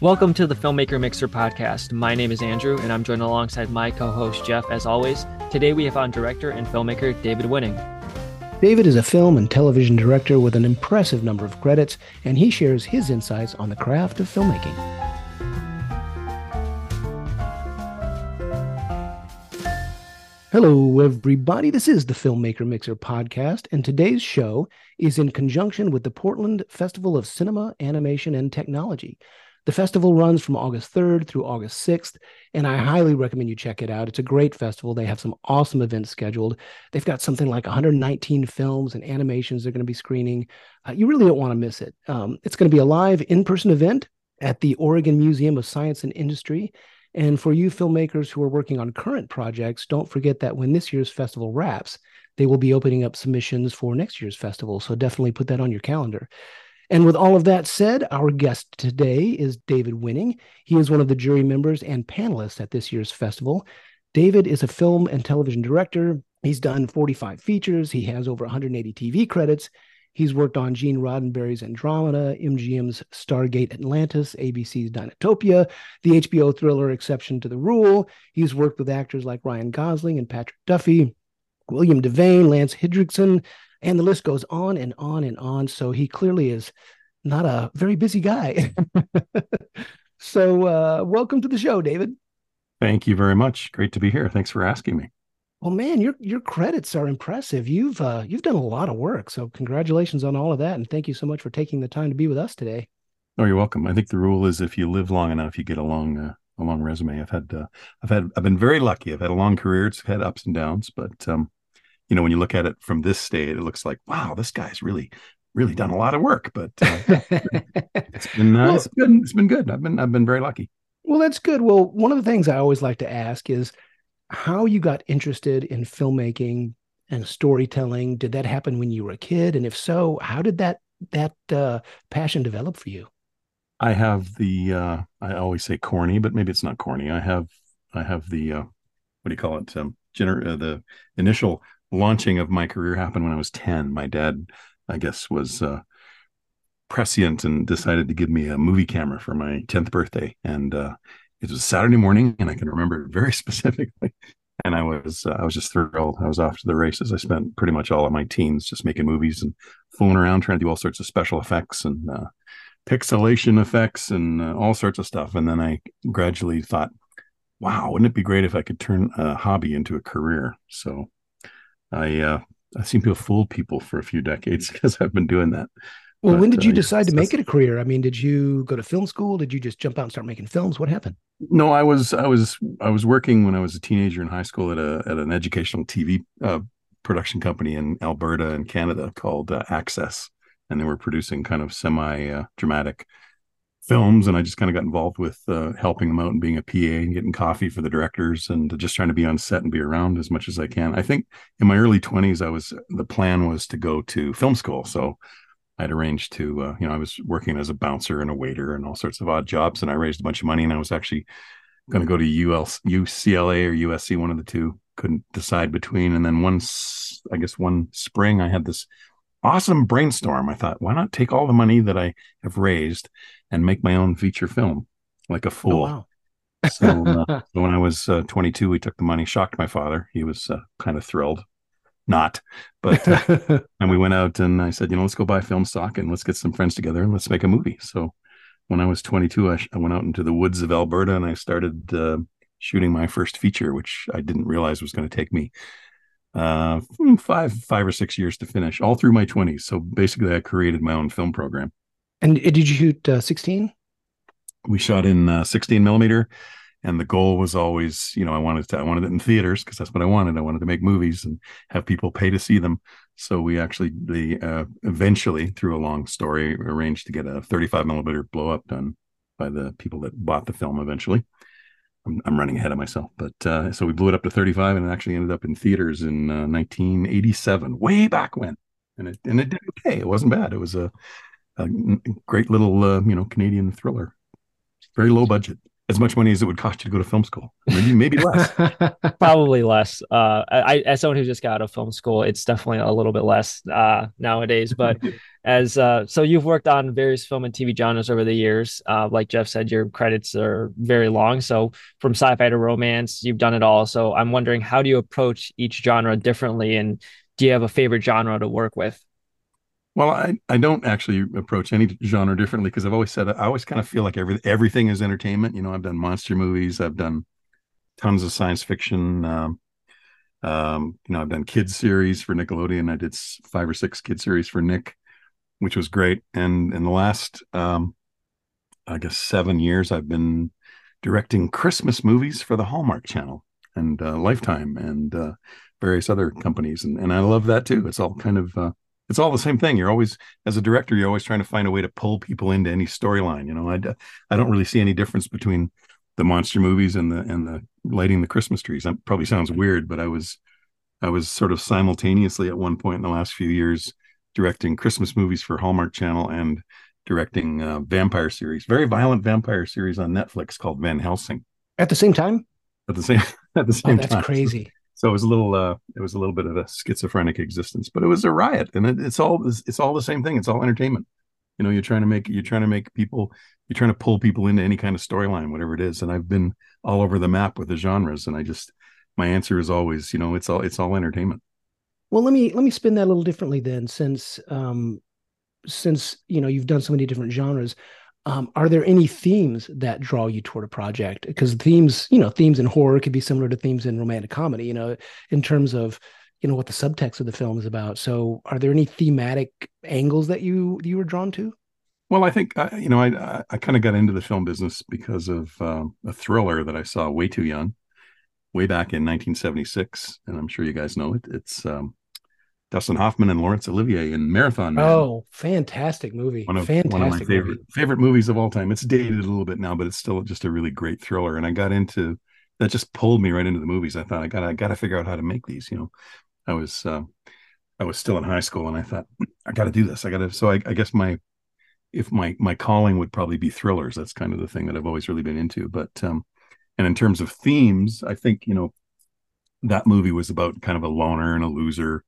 Welcome to the Filmmaker Mixer podcast. My name is Andrew, and I'm joined alongside my co host, Jeff, as always. Today we have on director and filmmaker David Winning. David is a film and television director with an impressive number of credits, and he shares his insights on the craft of filmmaking. Hello, everybody. This is the Filmmaker Mixer podcast, and today's show is in conjunction with the Portland Festival of Cinema, Animation, and Technology. The festival runs from August 3rd through August 6th, and I highly recommend you check it out. It's a great festival. They have some awesome events scheduled. They've got something like 119 films and animations they're going to be screening. Uh, you really don't want to miss it. Um, it's going to be a live in person event at the Oregon Museum of Science and Industry. And for you filmmakers who are working on current projects, don't forget that when this year's festival wraps, they will be opening up submissions for next year's festival. So definitely put that on your calendar. And with all of that said, our guest today is David Winning. He is one of the jury members and panelists at this year's festival. David is a film and television director. He's done 45 features. He has over 180 TV credits. He's worked on Gene Roddenberry's Andromeda, MGM's Stargate Atlantis, ABC's Dinotopia, the HBO thriller Exception to the Rule. He's worked with actors like Ryan Gosling and Patrick Duffy, William Devane, Lance Henriksen, and the list goes on and on and on. So he clearly is not a very busy guy. so uh, welcome to the show, David. Thank you very much. Great to be here. Thanks for asking me. Well, man, your your credits are impressive. You've uh, you've done a lot of work. So congratulations on all of that, and thank you so much for taking the time to be with us today. Oh, you're welcome. I think the rule is if you live long enough, you get a long uh, a long resume. I've had uh, I've had I've been very lucky. I've had a long career. It's had ups and downs, but um, you know, when you look at it from this state, it looks like, wow, this guy's really, really done a lot of work. But uh, it's been uh, well, it's good. It's been good. I've been I've been very lucky. Well, that's good. Well, one of the things I always like to ask is how you got interested in filmmaking and storytelling. Did that happen when you were a kid? And if so, how did that that uh, passion develop for you? I have the uh, I always say corny, but maybe it's not corny. I have I have the uh, what do you call it? Um, gener- uh, the initial launching of my career happened when I was 10. My dad, I guess, was uh, prescient and decided to give me a movie camera for my 10th birthday. And uh, it was Saturday morning, and I can remember it very specifically. And I was uh, I was just thrilled. I was off to the races. I spent pretty much all of my teens just making movies and fooling around, trying to do all sorts of special effects and uh, pixelation effects and uh, all sorts of stuff. And then I gradually thought, wow, wouldn't it be great if I could turn a hobby into a career? So I uh, I seem to have fooled people for a few decades because I've been doing that. Well, but, when did you uh, decide to make it a career? I mean, did you go to film school? Did you just jump out and start making films? What happened? No, I was I was I was working when I was a teenager in high school at a at an educational TV uh, production company in Alberta in Canada called uh, Access, and they were producing kind of semi uh, dramatic films and I just kind of got involved with uh, helping them out and being a PA and getting coffee for the directors and just trying to be on set and be around as much as I can. I think in my early 20s I was the plan was to go to film school. So I'd arranged to uh, you know I was working as a bouncer and a waiter and all sorts of odd jobs and I raised a bunch of money and I was actually going to go to UL, UCLA or USC one of the two couldn't decide between and then once I guess one spring I had this awesome brainstorm. I thought, why not take all the money that I have raised and make my own feature film like a fool? Oh, wow. so, uh, when I was uh, 22, we took the money, shocked my father. He was uh, kind of thrilled, not, but, uh, and we went out and I said, you know, let's go buy film stock and let's get some friends together and let's make a movie. So when I was 22, I, sh- I went out into the woods of Alberta and I started uh, shooting my first feature, which I didn't realize was going to take me uh, hmm, five five or six years to finish, all through my twenties. So basically, I created my own film program. And did you shoot uh, sixteen? we shot in uh, sixteen millimeter, and the goal was always, you know, I wanted to I wanted it in theaters because that's what I wanted. I wanted to make movies and have people pay to see them. So we actually the uh, eventually, through a long story, arranged to get a thirty-five millimeter blow up done by the people that bought the film eventually. I'm, I'm running ahead of myself, but uh, so we blew it up to 35, and it actually ended up in theaters in uh, 1987, way back when, and it and it did okay. It wasn't bad. It was a, a great little uh, you know Canadian thriller, very low budget. as much money as it would cost you to go to film school. Maybe maybe less. Probably less. Uh, I as someone who just got out of film school, it's definitely a little bit less uh, nowadays. But as uh, so, you've worked on various film and TV genres over the years. Uh, like Jeff said, your credits are very long. So from sci-fi to romance, you've done it all. So I'm wondering, how do you approach each genre differently, and do you have a favorite genre to work with? Well, I, I don't actually approach any genre differently because I've always said I always kind of feel like every everything is entertainment. You know, I've done monster movies, I've done tons of science fiction. Um, um, you know, I've done kids series for Nickelodeon. I did five or six kid series for Nick, which was great. And in the last, um, I guess, seven years, I've been directing Christmas movies for the Hallmark Channel and uh, Lifetime and uh, various other companies, and and I love that too. It's all kind of uh, it's all the same thing. You're always, as a director, you're always trying to find a way to pull people into any storyline. You know, I, I don't really see any difference between the monster movies and the and the lighting the Christmas trees. That probably sounds weird, but I was I was sort of simultaneously at one point in the last few years directing Christmas movies for Hallmark Channel and directing a vampire series, very violent vampire series on Netflix called Van Helsing. At the same time. At the same at the oh, same oh, that's time. crazy so it was a little uh it was a little bit of a schizophrenic existence but it was a riot and it, it's all it's all the same thing. It's all entertainment. You know you're trying to make you're trying to make people you're trying to pull people into any kind of storyline whatever it is and i've been all over the map with the genres and i just my answer is always you know it's all it's all entertainment. Well let me let me spin that a little differently then since um since you know you've done so many different genres um, are there any themes that draw you toward a project? Because themes, you know, themes in horror could be similar to themes in romantic comedy, you know, in terms of, you know, what the subtext of the film is about. So, are there any thematic angles that you you were drawn to? Well, I think uh, you know, I I kind of got into the film business because of um, a thriller that I saw way too young, way back in 1976, and I'm sure you guys know it. It's um, Dustin Hoffman and Laurence Olivier in Marathon Man. Oh, fantastic movie! One of, fantastic one of my favorite movie. favorite movies of all time. It's dated a little bit now, but it's still just a really great thriller. And I got into that just pulled me right into the movies. I thought I got I got to figure out how to make these. You know, I was uh, I was still in high school, and I thought I got to do this. I got to. So I, I guess my if my my calling would probably be thrillers. That's kind of the thing that I've always really been into. But um, and in terms of themes, I think you know that movie was about kind of a loner and a loser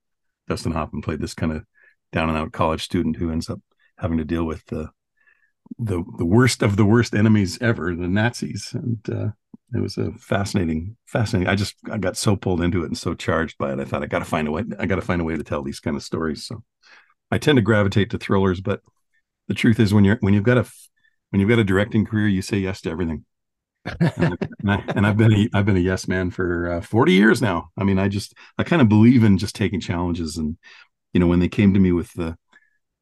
Dustin Hoffman played this kind of down and out college student who ends up having to deal with the the the worst of the worst enemies ever, the Nazis, and uh, it was a fascinating, fascinating. I just I got so pulled into it and so charged by it. I thought I got to find a way. I got to find a way to tell these kind of stories. So I tend to gravitate to thrillers, but the truth is when you're when you've got a when you've got a directing career, you say yes to everything and, I, and I've been a, I've been a yes man for uh, 40 years now. I mean, I just I kind of believe in just taking challenges, and you know, when they came to me with the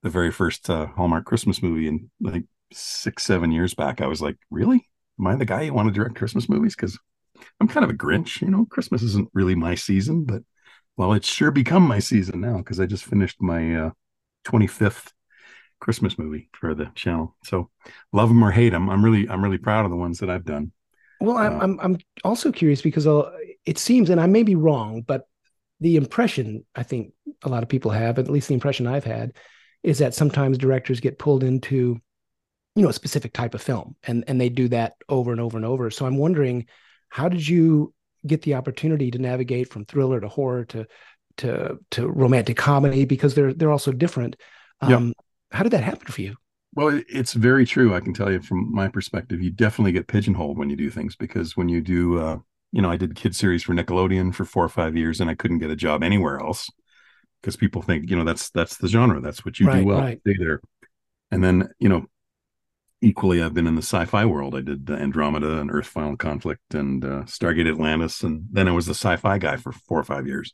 the very first uh, Hallmark Christmas movie and like six seven years back, I was like, really? Am I the guy you want to direct Christmas movies? Because I'm kind of a Grinch. You know, Christmas isn't really my season, but well, it's sure become my season now because I just finished my uh, 25th Christmas movie for the channel. So love them or hate them, I'm really I'm really proud of the ones that I've done. Well, I'm uh, I'm, I'm also curious because uh, it seems, and I may be wrong, but the impression I think a lot of people have, at least the impression I've had, is that sometimes directors get pulled into, you know, a specific type of film, and and they do that over and over and over. So I'm wondering, how did you get the opportunity to navigate from thriller to horror to to to romantic comedy because they're they're also different. Um, yep. How did that happen for you? Well, it's very true. I can tell you from my perspective, you definitely get pigeonholed when you do things because when you do, uh, you know, I did kid series for Nickelodeon for four or five years, and I couldn't get a job anywhere else because people think, you know, that's that's the genre, that's what you right, do well, right. stay there. And then, you know, equally, I've been in the sci-fi world. I did Andromeda and Earth Final Conflict and uh, Stargate Atlantis, and then I was the sci-fi guy for four or five years.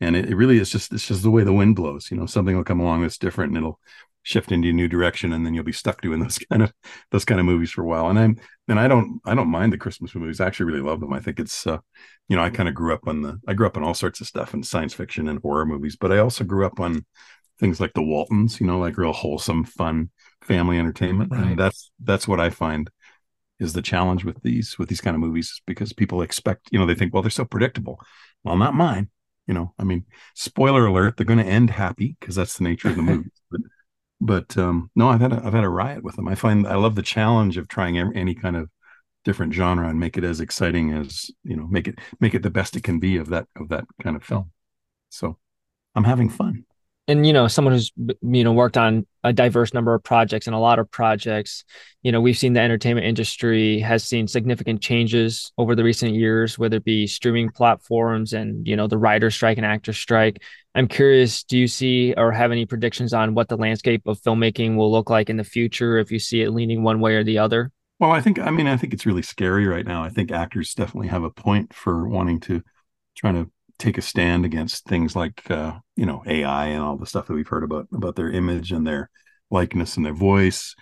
And it, it really is just it's just the way the wind blows. You know, something will come along that's different, and it'll shift into a new direction and then you'll be stuck doing those kind of those kind of movies for a while. And i'm and i don't i don't mind the christmas movies. I actually really love them. I think it's uh you know i kind of grew up on the i grew up on all sorts of stuff in science fiction and horror movies but i also grew up on things like the waltons you know like real wholesome fun family entertainment. Right. and that's that's what i find is the challenge with these with these kind of movies because people expect you know they think well they're so predictable. Well not mine you know. I mean spoiler alert they're going to end happy because that's the nature of the movie but but um, no, I've had a, I've had a riot with them. I find I love the challenge of trying any kind of different genre and make it as exciting as you know make it make it the best it can be of that of that kind of film. So i'm having fun and you know someone who's you know worked on a diverse number of projects and a lot of projects you know we've seen the entertainment industry has seen significant changes over the recent years whether it be streaming platforms and you know the writer strike and actor strike i'm curious do you see or have any predictions on what the landscape of filmmaking will look like in the future if you see it leaning one way or the other well, I think I mean I think it's really scary right now. I think actors definitely have a point for wanting to trying to take a stand against things like uh, you know AI and all the stuff that we've heard about about their image and their likeness and their voice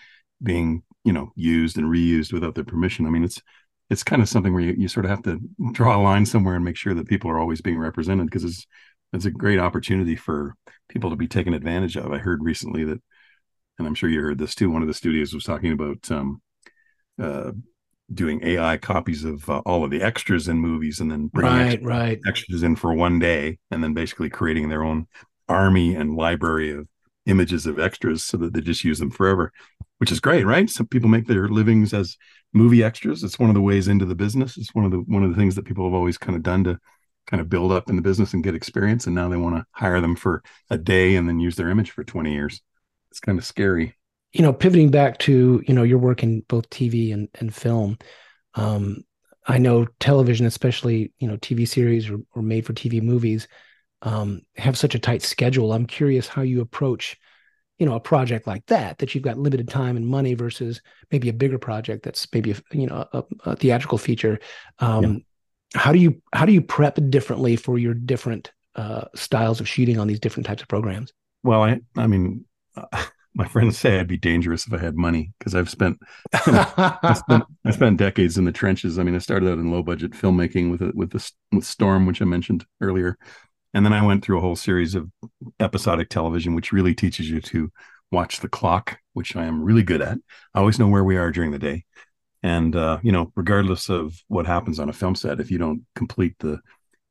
being you know used and reused without their permission. I mean it's it's kind of something where you, you sort of have to draw a line somewhere and make sure that people are always being represented because it's it's a great opportunity for people to be taken advantage of. I heard recently that, and I'm sure you heard this too. One of the studios was talking about um, uh, doing AI copies of uh, all of the extras in movies and then bringing right, extras, right. extras in for one day and then basically creating their own army and library of images of extras so that they just use them forever, which is great, right? Some people make their livings as movie extras. It's one of the ways into the business. It's one of the one of the things that people have always kind of done to kind of build up in the business and get experience. And now they want to hire them for a day and then use their image for 20 years. It's kind of scary you know, pivoting back to you know your work in both TV and and film, um, I know television, especially you know TV series or, or made for TV movies, um, have such a tight schedule. I'm curious how you approach, you know, a project like that that you've got limited time and money versus maybe a bigger project that's maybe a, you know a, a theatrical feature. Um, yeah. How do you how do you prep differently for your different uh, styles of shooting on these different types of programs? Well, I I mean. Uh my friends say I'd be dangerous if I had money because I've spent, I spent I spent decades in the trenches. I mean, I started out in low budget filmmaking with a, with the with Storm, which I mentioned earlier, and then I went through a whole series of episodic television, which really teaches you to watch the clock, which I am really good at. I always know where we are during the day, and uh, you know, regardless of what happens on a film set, if you don't complete the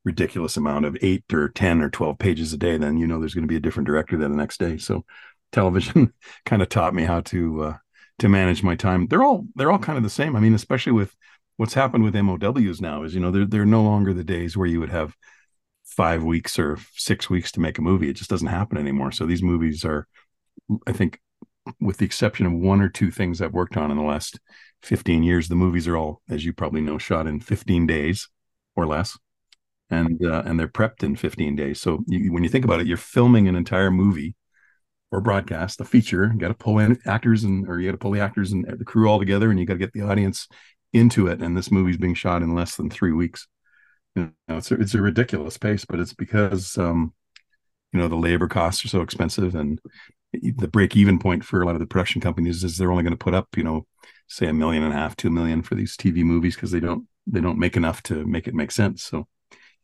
ridiculous amount of eight or ten or twelve pages a day, then you know there's going to be a different director than the next day. So television kind of taught me how to uh, to manage my time. They're all they're all kind of the same. I mean, especially with what's happened with MOWs now is you know they're they're no longer the days where you would have five weeks or six weeks to make a movie. It just doesn't happen anymore. So these movies are, I think, with the exception of one or two things I've worked on in the last 15 years, the movies are all, as you probably know, shot in 15 days or less. And uh, and they're prepped in 15 days. So you, when you think about it, you're filming an entire movie or broadcast a feature you got to pull in actors and or you got to pull the actors and the crew all together and you got to get the audience into it and this movie's being shot in less than three weeks. You know it's a, it's a ridiculous pace but it's because um you know the labor costs are so expensive and the break even point for a lot of the production companies is they're only going to put up you know say a million and a half two million for these tv movies because they don't they don't make enough to make it make sense. So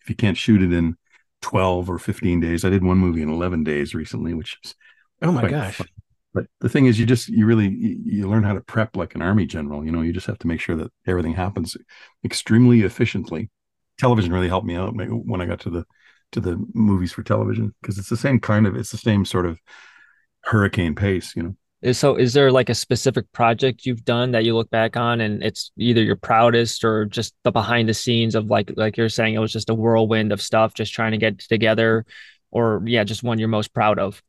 if you can't shoot it in 12 or 15 days i did one movie in 11 days recently which is Oh my gosh. Fun. But the thing is, you just, you really, you, you learn how to prep like an army general. You know, you just have to make sure that everything happens extremely efficiently. Television really helped me out when I got to the, to the movies for television because it's the same kind of, it's the same sort of hurricane pace, you know so is there like a specific project you've done that you look back on and it's either your proudest or just the behind the scenes of like like you're saying it was just a whirlwind of stuff just trying to get together or yeah just one you're most proud of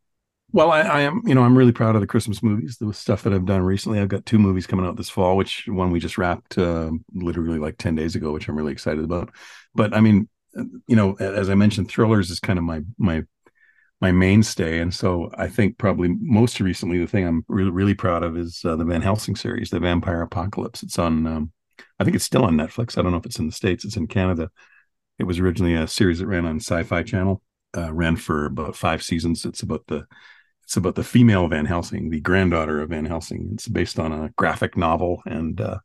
well, I, I, am, you know, I'm really proud of the Christmas movies, the stuff that I've done recently. I've got two movies coming out this fall, which one we just wrapped uh, literally like 10 days ago, which I'm really excited about. But I mean, you know, as I mentioned, thrillers is kind of my, my, my mainstay. And so I think probably most recently, the thing I'm really, really proud of is uh, the Van Helsing series, The Vampire Apocalypse. It's on, um, I think it's still on Netflix. I don't know if it's in the States, it's in Canada. It was originally a series that ran on Sci Fi Channel, uh, ran for about five seasons. It's about the it's about the female Van Helsing, the granddaughter of Van Helsing. It's based on a graphic novel, and uh,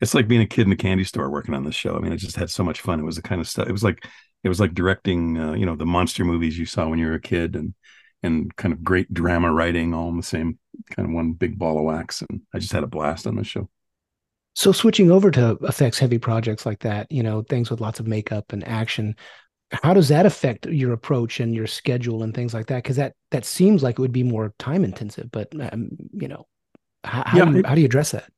it's like being a kid in a candy store working on this show. I mean, I just had so much fun. It was the kind of stuff. It was like it was like directing, uh, you know, the monster movies you saw when you were a kid, and and kind of great drama writing, all in the same kind of one big ball of wax. And I just had a blast on this show. So switching over to effects heavy projects like that, you know, things with lots of makeup and action, how does that affect your approach and your schedule and things like that because that that seems like it would be more time intensive but um, you know how, how, yeah, do you, how do you address that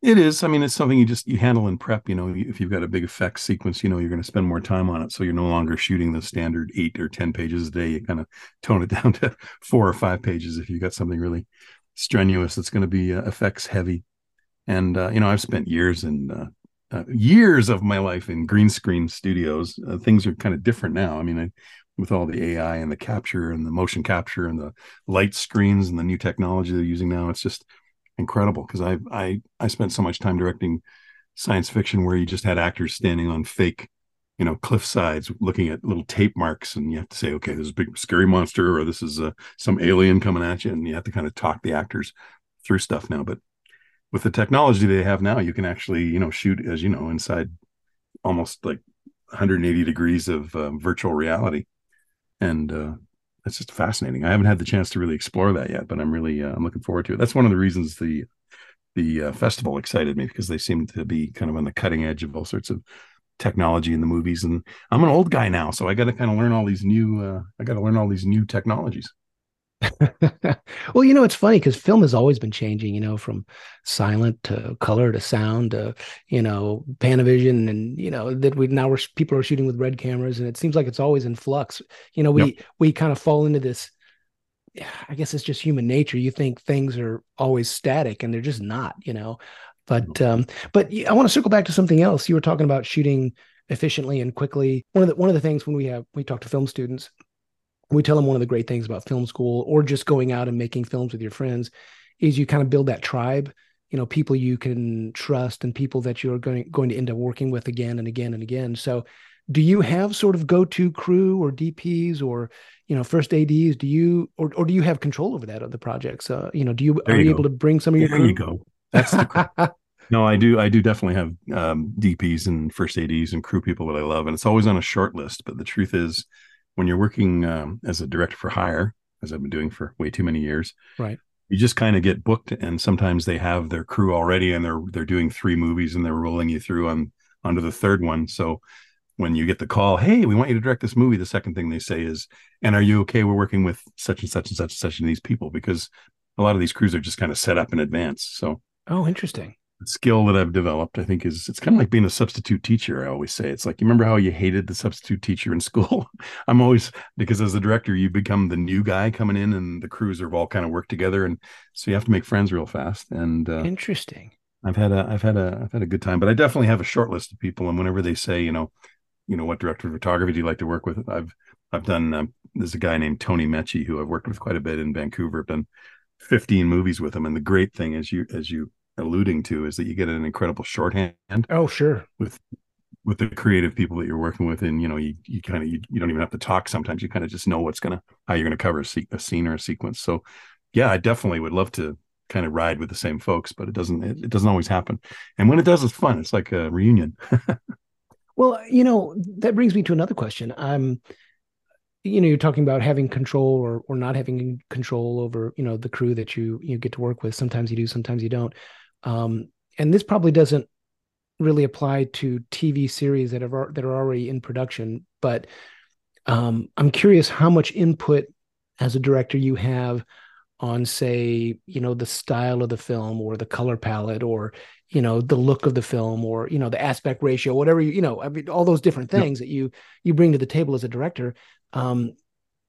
It is. I mean, it's something you just you handle in prep. You know, if you've got a big effects sequence, you know you're going to spend more time on it. So you're no longer shooting the standard eight or ten pages a day. You kind of tone it down to four or five pages if you've got something really strenuous that's going to be uh, effects heavy. And uh, you know, I've spent years in uh, uh, years of my life in green screen studios. Uh, things are kind of different now. I mean, I, with all the AI and the capture and the motion capture and the light screens and the new technology they're using now, it's just incredible because I I I spent so much time directing science fiction where you just had actors standing on fake, you know, cliff sides looking at little tape marks, and you have to say, okay, this is a big scary monster, or this is uh, some alien coming at you, and you have to kind of talk the actors through stuff now. But with the technology they have now, you can actually, you know, shoot as you know inside almost like 180 degrees of uh, virtual reality, and uh, it's just fascinating. I haven't had the chance to really explore that yet, but I'm really uh, I'm looking forward to it. That's one of the reasons the the uh, festival excited me because they seem to be kind of on the cutting edge of all sorts of technology in the movies. And I'm an old guy now, so I got to kind of learn all these new uh, I got to learn all these new technologies. well, you know, it's funny because film has always been changing, you know, from silent to color to sound to, you know, Panavision and, you know, that we now we're people are shooting with red cameras and it seems like it's always in flux. You know, we yep. we kind of fall into this I guess it's just human nature. You think things are always static and they're just not, you know. But um but I want to circle back to something else. You were talking about shooting efficiently and quickly. One of the one of the things when we have we talk to film students we tell them one of the great things about film school or just going out and making films with your friends is you kind of build that tribe you know people you can trust and people that you're going going to end up working with again and again and again. So do you have sort of go-to crew or dps or you know first ads do you or, or do you have control over that of the projects? Uh, you know do you there are you, you able to bring some of your there crew? you go. That's the no i do i do definitely have um, dps and first ads and crew people that i love and it's always on a short list but the truth is when you're working um, as a director for hire, as I've been doing for way too many years, right? You just kind of get booked, and sometimes they have their crew already, and they're they're doing three movies, and they're rolling you through on onto the third one. So when you get the call, hey, we want you to direct this movie, the second thing they say is, and are you okay? We're working with such and such and such and such and these people because a lot of these crews are just kind of set up in advance. So oh, interesting skill that I've developed, I think, is it's kind of like being a substitute teacher. I always say it's like you remember how you hated the substitute teacher in school. I'm always because as a director, you become the new guy coming in, and the crews have all kind of worked together, and so you have to make friends real fast. And uh, interesting. I've had a I've had a I've had a good time, but I definitely have a short list of people, and whenever they say, you know, you know, what director of photography do you like to work with? I've I've done. Um, there's a guy named Tony Mecci who I've worked with quite a bit in Vancouver. I've done 15 movies with him, and the great thing is you as you alluding to is that you get an incredible shorthand. Oh, sure. With with the creative people that you're working with, and you know, you you kind of you, you don't even have to talk. Sometimes you kind of just know what's gonna how you're gonna cover a, se- a scene or a sequence. So, yeah, I definitely would love to kind of ride with the same folks, but it doesn't it, it doesn't always happen. And when it does, it's fun. It's like a reunion. well, you know, that brings me to another question. I'm you know you're talking about having control or or not having control over you know the crew that you you get to work with sometimes you do sometimes you don't um, and this probably doesn't really apply to TV series that are that are already in production. But um, I'm curious how much input as a director you have on, say, you know, the style of the film or the color palette or you know the look of the film or you know the aspect ratio whatever you you know i mean all those different things yep. that you you bring to the table as a director um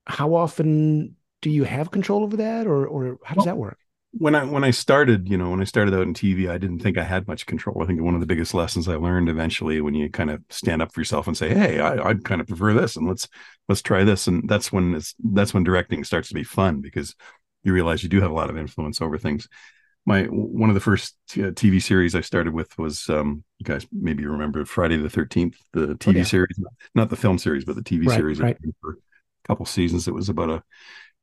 how often do you have control over that or or how does well, that work when I when I started, you know, when I started out in TV, I didn't think I had much control. I think one of the biggest lessons I learned eventually when you kind of stand up for yourself and say, "Hey, I, I kind of prefer this, and let's let's try this," and that's when it's that's when directing starts to be fun because you realize you do have a lot of influence over things. My one of the first TV series I started with was um, you guys maybe remember Friday the Thirteenth, the TV oh, yeah. series, not the film series, but the TV right, series. Right. For a couple seasons, it was about a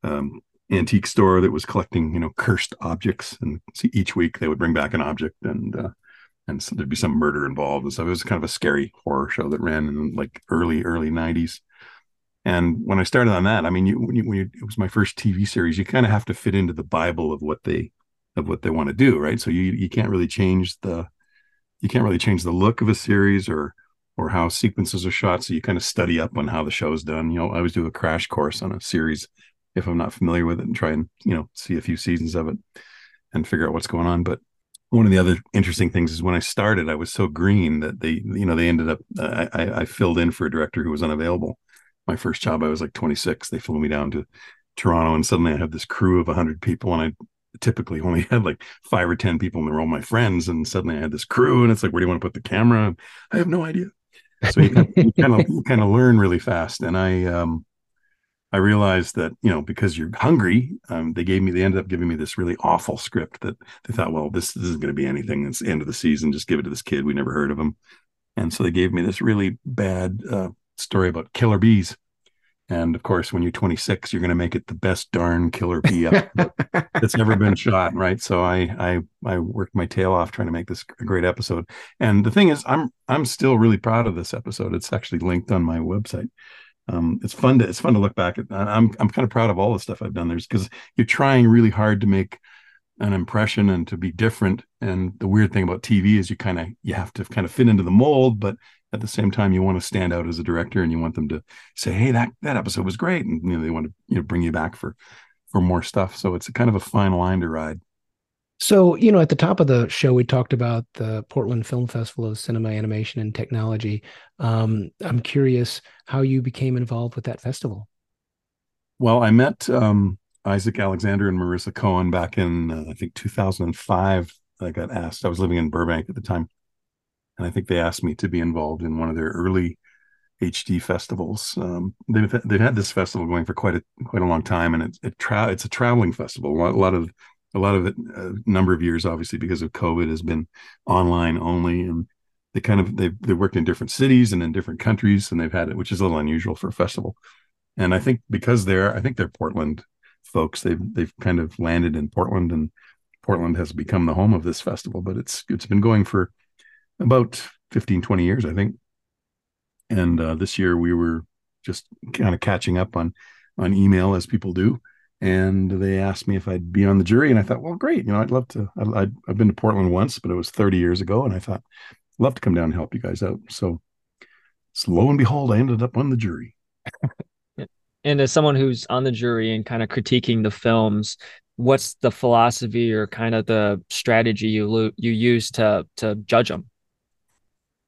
um, antique store that was collecting, you know, cursed objects. And each week they would bring back an object and, uh, and so there'd be some murder involved. And so it was kind of a scary horror show that ran in like early, early 90s. And when I started on that, I mean, you, when, you, when you, it was my first TV series, you kind of have to fit into the Bible of what they of what they want to do, right? So you you can't really change the you can't really change the look of a series or or how sequences are shot. So you kind of study up on how the show's done. You know, I always do a crash course on a series if I'm not familiar with it and try and, you know, see a few seasons of it and figure out what's going on. But one of the other interesting things is when I started, I was so green that they, you know, they ended up, uh, I, I filled in for a director who was unavailable. My first job, I was like 26. They flew me down to Toronto, and suddenly I have this crew of 100 people, and I typically only had like five or 10 people, and they're all my friends. And suddenly I had this crew, and it's like, where do you want to put the camera? I have no idea. So you, you kind of you kind of learn really fast. And I, um, I realized that you know because you're hungry, um, they gave me they ended up giving me this really awful script that they thought, well, this, this isn't going to be anything. It's the end of the season. Just give it to this kid. We never heard of him, and so they gave me this really bad uh, story about killer bees. And of course, when you're 26, you're going to make it the best darn killer bee that's ever been shot, right? So I I I worked my tail off trying to make this a great episode. And the thing is, I'm I'm still really proud of this episode. It's actually linked on my website um, it's fun to it's fun to look back at. I'm I'm kind of proud of all the stuff I've done. There's because you're trying really hard to make an impression and to be different. And the weird thing about TV is you kind of you have to kind of fit into the mold, but at the same time you want to stand out as a director and you want them to say, "Hey, that that episode was great," and you know they want to you know bring you back for for more stuff. So it's a kind of a fine line to ride. So, you know, at the top of the show, we talked about the Portland Film Festival of Cinema, Animation, and Technology. Um, I'm curious how you became involved with that festival. Well, I met um, Isaac Alexander and Marissa Cohen back in, uh, I think, 2005. I got asked, I was living in Burbank at the time. And I think they asked me to be involved in one of their early HD festivals. Um, they've, they've had this festival going for quite a quite a long time, and it's it tra- it's a traveling festival. A lot, a lot of a lot of it a number of years obviously because of covid has been online only and they kind of they've they worked in different cities and in different countries and they've had it which is a little unusual for a festival. And i think because they're i think they're portland folks they've they've kind of landed in portland and portland has become the home of this festival but it's it's been going for about 15 20 years i think. And uh, this year we were just kind of catching up on on email as people do and they asked me if I'd be on the jury, and I thought, well, great, you know, I'd love to. I, have been to Portland once, but it was 30 years ago, and I thought, love to come down and help you guys out. So, so lo and behold, I ended up on the jury. and as someone who's on the jury and kind of critiquing the films, what's the philosophy or kind of the strategy you lo- you use to to judge them?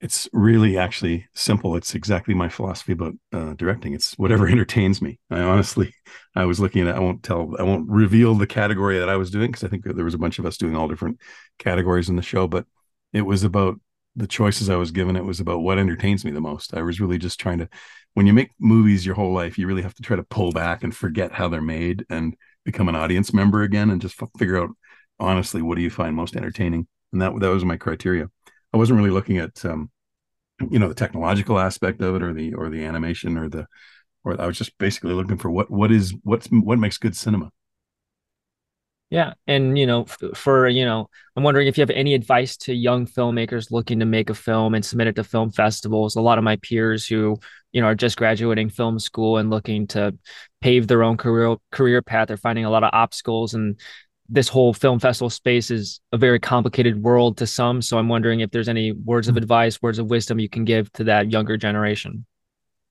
It's really actually simple. It's exactly my philosophy about uh, directing. It's whatever entertains me. I honestly, I was looking at. I won't tell, I won't reveal the category that I was doing because I think there was a bunch of us doing all different categories in the show, but it was about the choices I was given. It was about what entertains me the most. I was really just trying to, when you make movies your whole life, you really have to try to pull back and forget how they're made and become an audience member again and just f- figure out honestly, what do you find most entertaining? And that, that was my criteria. I wasn't really looking at um, you know the technological aspect of it or the or the animation or the or I was just basically looking for what what is what's what makes good cinema. Yeah, and you know, for you know, I'm wondering if you have any advice to young filmmakers looking to make a film and submit it to film festivals. A lot of my peers who you know are just graduating film school and looking to pave their own career career path are finding a lot of obstacles and this whole film festival space is a very complicated world to some. So I'm wondering if there's any words of hmm. advice, words of wisdom you can give to that younger generation.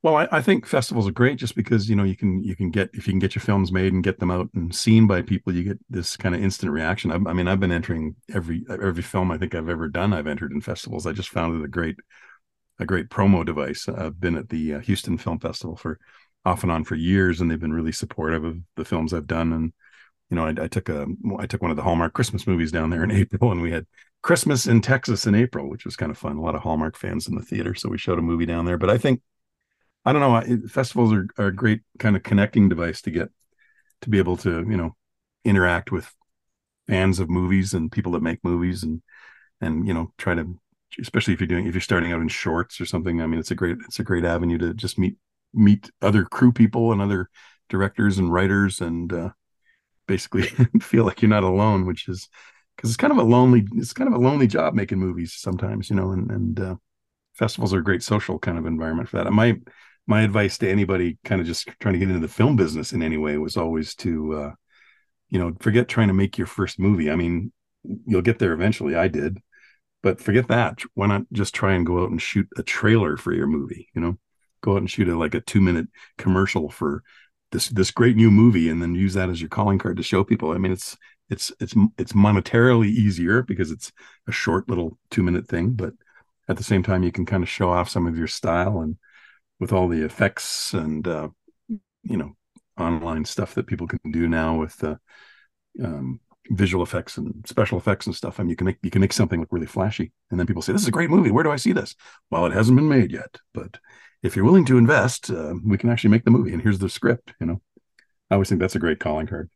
Well, I, I, think festivals are great just because you know you can you can get if you can get your films made and get them out and seen by people, you get this kind of instant reaction. I, I mean, I've been entering every every film I think I've ever done. I've entered in festivals. I just found it a great a great promo device. I've been at the uh, Houston Film Festival for off and on for years, and they've been really supportive of the films I've done and you know, I, I, took a I took one of the Hallmark Christmas movies down there in April, and we had Christmas in Texas in April, which was kind of fun. A lot of Hallmark fans in the theater, so we showed a movie down there. But I think I don't know, festivals are, are a great kind of connecting device to get to be able to you know interact with fans of movies and people that make movies and and you know try to especially if you're doing if you're starting out in shorts or something i mean it's a great it's a great avenue to just meet meet other crew people and other directors and writers and uh, basically feel like you're not alone, which is because it's kind of a lonely, it's kind of a lonely job making movies sometimes, you know, and, and uh, festivals are a great social kind of environment for that. my, my advice to anybody kind of just trying to get into the film business in any way was always to, uh, you know, forget trying to make your first movie. I mean, you'll get there eventually. I did, but forget that. Why not just try and go out and shoot a trailer for your movie? You know, go out and shoot a like a two minute commercial for this this great new movie and then use that as your calling card to show people. I mean, it's it's it's it's monetarily easier because it's a short little two minute thing, but at the same time you can kind of show off some of your style and with all the effects and uh, you know online stuff that people can do now with uh, um, visual effects and special effects and stuff. I mean, you can make you can make something look really flashy, and then people say, "This is a great movie. Where do I see this?" Well, it hasn't been made yet, but if you're willing to invest, uh, we can actually make the movie. And here's the script. You know, I always think that's a great calling card.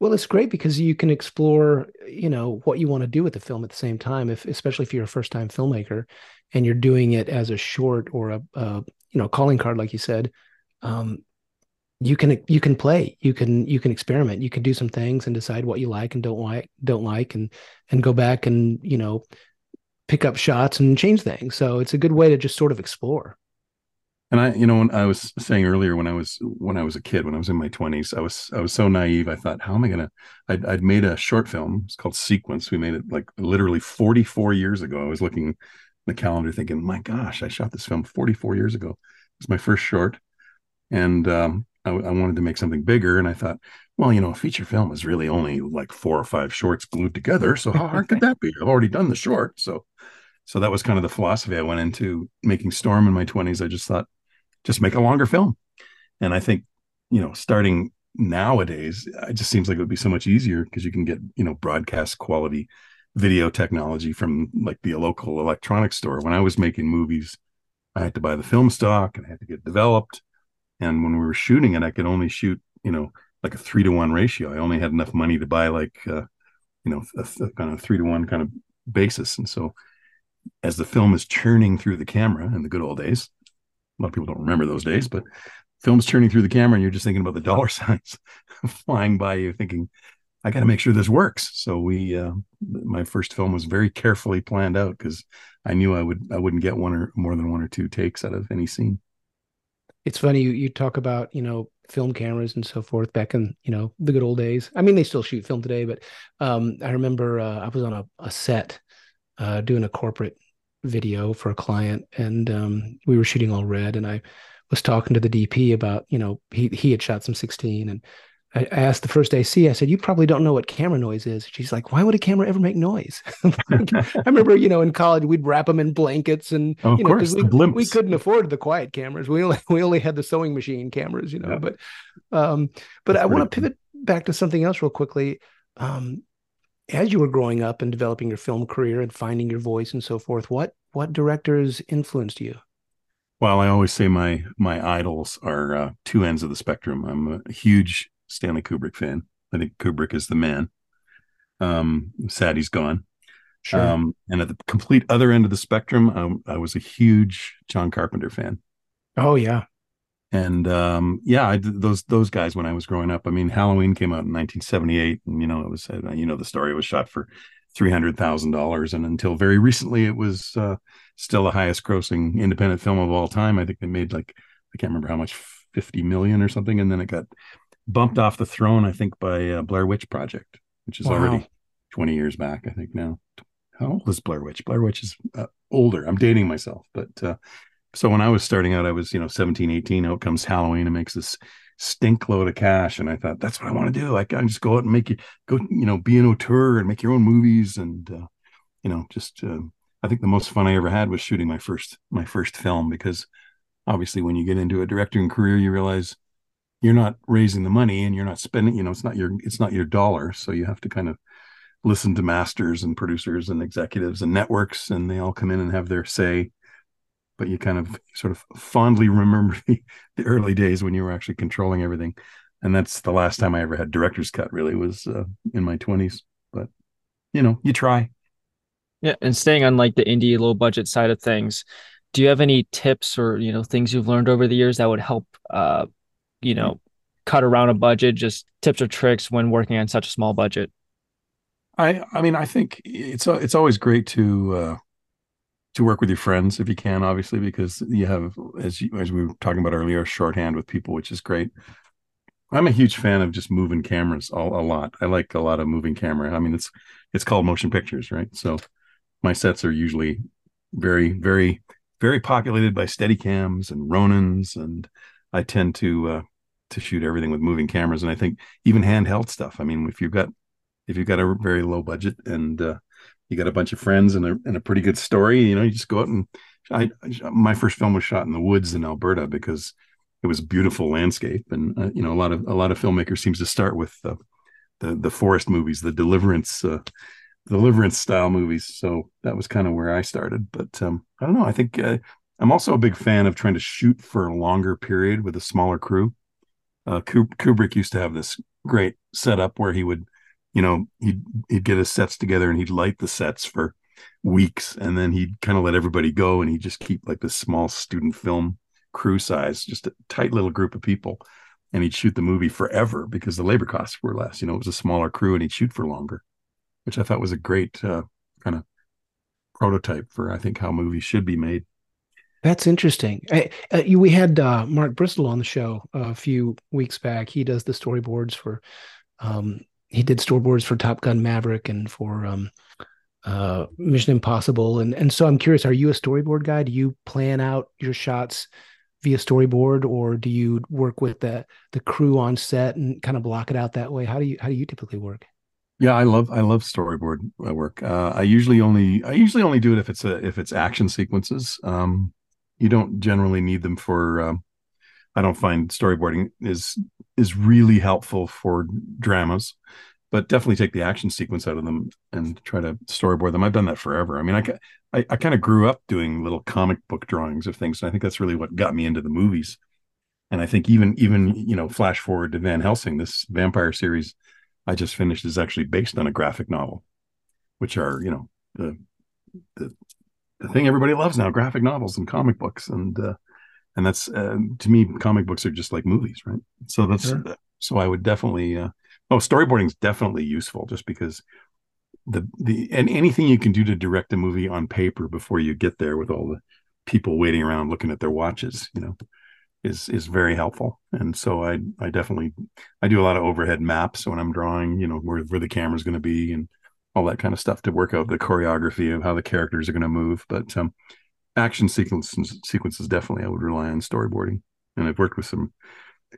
Well, it's great because you can explore, you know, what you want to do with the film at the same time. If especially if you're a first time filmmaker, and you're doing it as a short or a, a you know calling card, like you said. Um, you can you can play you can you can experiment you can do some things and decide what you like and don't like don't like and and go back and you know pick up shots and change things so it's a good way to just sort of explore and i you know when i was saying earlier when i was when i was a kid when i was in my 20s i was i was so naive i thought how am i gonna i'd, I'd made a short film it's called sequence we made it like literally 44 years ago i was looking the calendar thinking my gosh i shot this film 44 years ago it was my first short and um, I, I, wanted to make something bigger, and I thought, well, you know, a feature film is really only like four or five shorts glued together. So how hard could that be? I've already done the short, so so that was kind of the philosophy I went into making Storm in my twenties. I just thought, just make a longer film, and I think, you know, starting nowadays, it just seems like it would be so much easier because you can get you know broadcast quality video technology from like the local electronics store. When I was making movies, I had to buy the film stock and I had to get developed and when we were shooting it, I could only shoot, you know, like a three to one ratio. I only had enough money to buy like, uh, you know, a, a kind of three to one kind of basis. And so as the film is churning through the camera in the good old days, a lot of people don't remember those days, but film's turning through the camera and you're just thinking about the dollar signs flying by you thinking, I got to make sure this works. So we, uh, my first film was very carefully planned out because I knew I would, I wouldn't get one or more than one or two takes out of any scene it's funny you, you talk about you know film cameras and so forth back in you know the good old days i mean they still shoot film today but um, i remember uh, i was on a, a set uh, doing a corporate video for a client and um, we were shooting all red and i was talking to the dp about you know he, he had shot some 16 and I, asked the first AC, I said, You probably don't know what camera noise is. She's like, Why would a camera ever make noise? like, I remember, you know, in college, we'd wrap them in blankets and, oh, you know, course, we, we couldn't afford the quiet cameras. We only, we only had the sewing machine cameras, you know. Yeah. But, um, but That's I want to pivot back to something else real quickly. Um, as you were growing up and developing your film career and finding your voice and so forth, what, what directors influenced you? Well, I always say my my idols are uh, two ends of the spectrum. I'm a huge Stanley Kubrick fan. I think Kubrick is the man. Um, sad he's gone. Sure. Um, and at the complete other end of the spectrum, um, I was a huge John Carpenter fan. Oh yeah, and um, yeah, I those those guys when I was growing up. I mean, Halloween came out in 1978, and you know it was uh, you know the story was shot for three hundred thousand dollars, and until very recently, it was uh, still the highest grossing independent film of all time. I think they made like I can't remember how much, fifty million or something, and then it got bumped off the throne, I think, by uh, Blair Witch Project, which is wow. already 20 years back, I think now. How old is Blair Witch? Blair Witch is uh, older. I'm dating myself. But uh, so when I was starting out, I was, you know, 17, 18. Out comes Halloween and makes this stink load of cash. And I thought, that's what I want to do. I can just go out and make you go, you know, be an auteur and make your own movies. And, uh, you know, just, uh, I think the most fun I ever had was shooting my first, my first film because obviously when you get into a directing career, you realize you're not raising the money and you're not spending you know it's not your it's not your dollar so you have to kind of listen to masters and producers and executives and networks and they all come in and have their say but you kind of sort of fondly remember the, the early days when you were actually controlling everything. And that's the last time i ever had director's cut really was uh, in my 20s but you know you try. Yeah and staying on like the indie low budget side of things do you have any tips or you know things you've learned over the years that would help uh, you know, cut around a budget, just tips or tricks when working on such a small budget? I I mean, I think it's it's always great to uh to work with your friends if you can, obviously, because you have as you, as we were talking about earlier, shorthand with people, which is great. I'm a huge fan of just moving cameras all, a lot. I like a lot of moving camera. I mean, it's it's called motion pictures, right? So my sets are usually very, very, very populated by Steadicams and Ronins, and I tend to uh, to shoot everything with moving cameras and i think even handheld stuff i mean if you've got if you've got a very low budget and uh, you got a bunch of friends and a, and a pretty good story, you know, you just go out and I, my first film was shot in the woods in Alberta because it was beautiful landscape. And, uh, you know, a lot of, a lot of filmmakers seems to start with the, the, the forest movies, the deliverance, uh, deliverance style movies. So that was kind of where I started. But um, I don't know. I think uh, I'm also a big fan of trying to shoot for a longer period with a smaller crew. Uh, Kubrick used to have this great setup where he would, you know, he'd he'd get his sets together and he'd light the sets for weeks, and then he'd kind of let everybody go, and he'd just keep like this small student film crew size, just a tight little group of people, and he'd shoot the movie forever because the labor costs were less. You know, it was a smaller crew, and he'd shoot for longer, which I thought was a great uh, kind of prototype for I think how movies should be made. That's interesting. I, uh, you, we had uh, Mark Bristol on the show a few weeks back. He does the storyboards for. Um, he did storyboards for Top Gun Maverick and for um, uh, Mission Impossible, and and so I'm curious. Are you a storyboard guy? Do you plan out your shots via storyboard, or do you work with the the crew on set and kind of block it out that way? How do you how do you typically work? Yeah, I love I love storyboard uh, work. Uh, I usually only I usually only do it if it's a if it's action sequences. Um, you don't generally need them for um, i don't find storyboarding is is really helpful for dramas but definitely take the action sequence out of them and try to storyboard them. I've done that forever. I mean i i, I kind of grew up doing little comic book drawings of things and i think that's really what got me into the movies. And i think even even you know flash forward to van helsing this vampire series i just finished is actually based on a graphic novel which are you know the the the thing everybody loves now graphic novels and comic books. And uh, and that's uh, to me comic books are just like movies right so that's sure. so i would definitely uh, oh storyboarding is definitely useful just because the the and anything you can do to direct a movie on paper before you get there with all the people waiting around looking at their watches you know is is very helpful and so i i definitely i do a lot of overhead maps when i'm drawing you know where where the camera's going to be and all that kind of stuff to work out the choreography of how the characters are going to move. But um, action sequences sequences definitely I would rely on storyboarding, and I've worked with some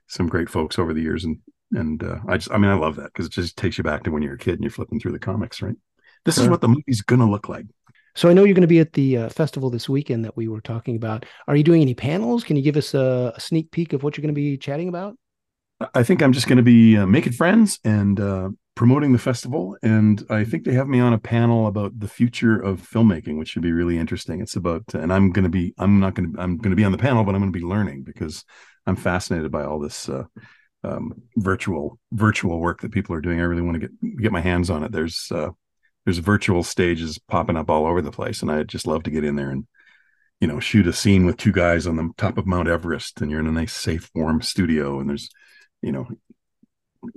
some great folks over the years, and and uh, I just I mean I love that because it just takes you back to when you're a kid and you're flipping through the comics, right? This sure. is what the movie's going to look like. So I know you're going to be at the uh, festival this weekend that we were talking about. Are you doing any panels? Can you give us a, a sneak peek of what you're going to be chatting about? I think I'm just going to be uh, making friends and uh, promoting the festival. And I think they have me on a panel about the future of filmmaking, which should be really interesting. It's about, and I'm going to be, I'm not going to, I'm going to be on the panel, but I'm going to be learning because I'm fascinated by all this uh, um, virtual virtual work that people are doing. I really want to get get my hands on it. There's uh, there's virtual stages popping up all over the place, and I'd just love to get in there and you know shoot a scene with two guys on the top of Mount Everest, and you're in a nice, safe, warm studio, and there's you know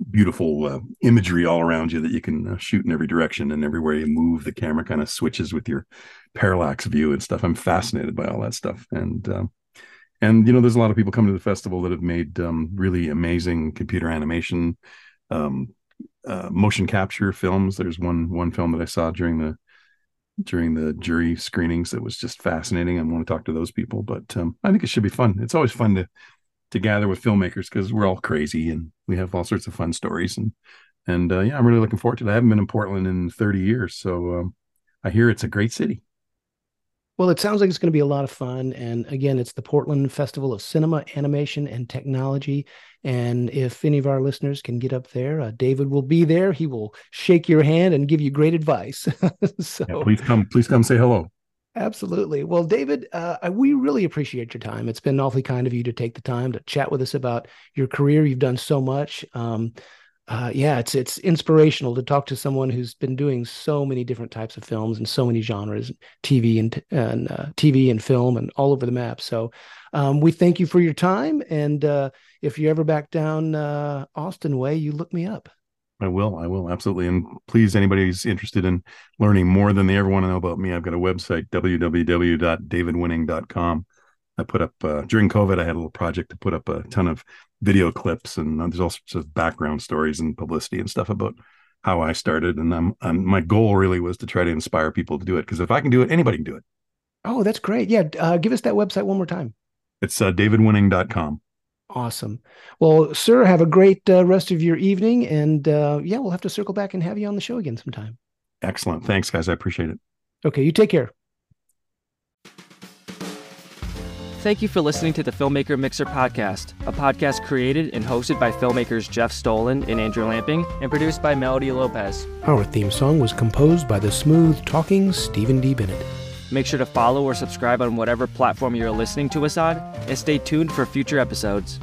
beautiful uh, imagery all around you that you can uh, shoot in every direction and everywhere you move the camera kind of switches with your parallax view and stuff. I'm fascinated by all that stuff. And um, and you know there's a lot of people coming to the festival that have made um, really amazing computer animation um, uh, motion capture films. There's one one film that i saw during the during the jury screenings that was just fascinating. I want to talk to those people but um, i think it should be fun. It's always fun to to gather with filmmakers because we're all crazy and we have all sorts of fun stories and and uh, yeah, I'm really looking forward to it. I haven't been in Portland in 30 years, so um, I hear it's a great city. Well, it sounds like it's going to be a lot of fun. And again, it's the Portland Festival of Cinema, Animation, and Technology. And if any of our listeners can get up there, uh, David will be there. He will shake your hand and give you great advice. so yeah, please come, please come say hello. Absolutely. Well, David, uh, we really appreciate your time. It's been awfully kind of you to take the time to chat with us about your career. You've done so much. Um, uh, yeah, it's it's inspirational to talk to someone who's been doing so many different types of films and so many genres, TV and and uh, TV and film and all over the map. So, um, we thank you for your time. And uh, if you're ever back down uh, Austin way, you look me up. I will. I will absolutely. And please, anybody who's interested in learning more than they ever want to know about me, I've got a website www.davidwinning.com. I put up uh, during COVID. I had a little project to put up a ton of video clips, and there's all sorts of background stories and publicity and stuff about how I started. And I'm, I'm my goal really was to try to inspire people to do it because if I can do it, anybody can do it. Oh, that's great. Yeah, uh, give us that website one more time. It's uh, davidwinning.com. Awesome. Well, sir, have a great uh, rest of your evening. And uh, yeah, we'll have to circle back and have you on the show again sometime. Excellent. Thanks, guys. I appreciate it. Okay. You take care. Thank you for listening to the Filmmaker Mixer podcast, a podcast created and hosted by filmmakers Jeff Stolhand and Andrew Lamping and produced by Melody Lopez. Our theme song was composed by the smooth talking Stephen D. Bennett. Make sure to follow or subscribe on whatever platform you're listening to us on, and stay tuned for future episodes.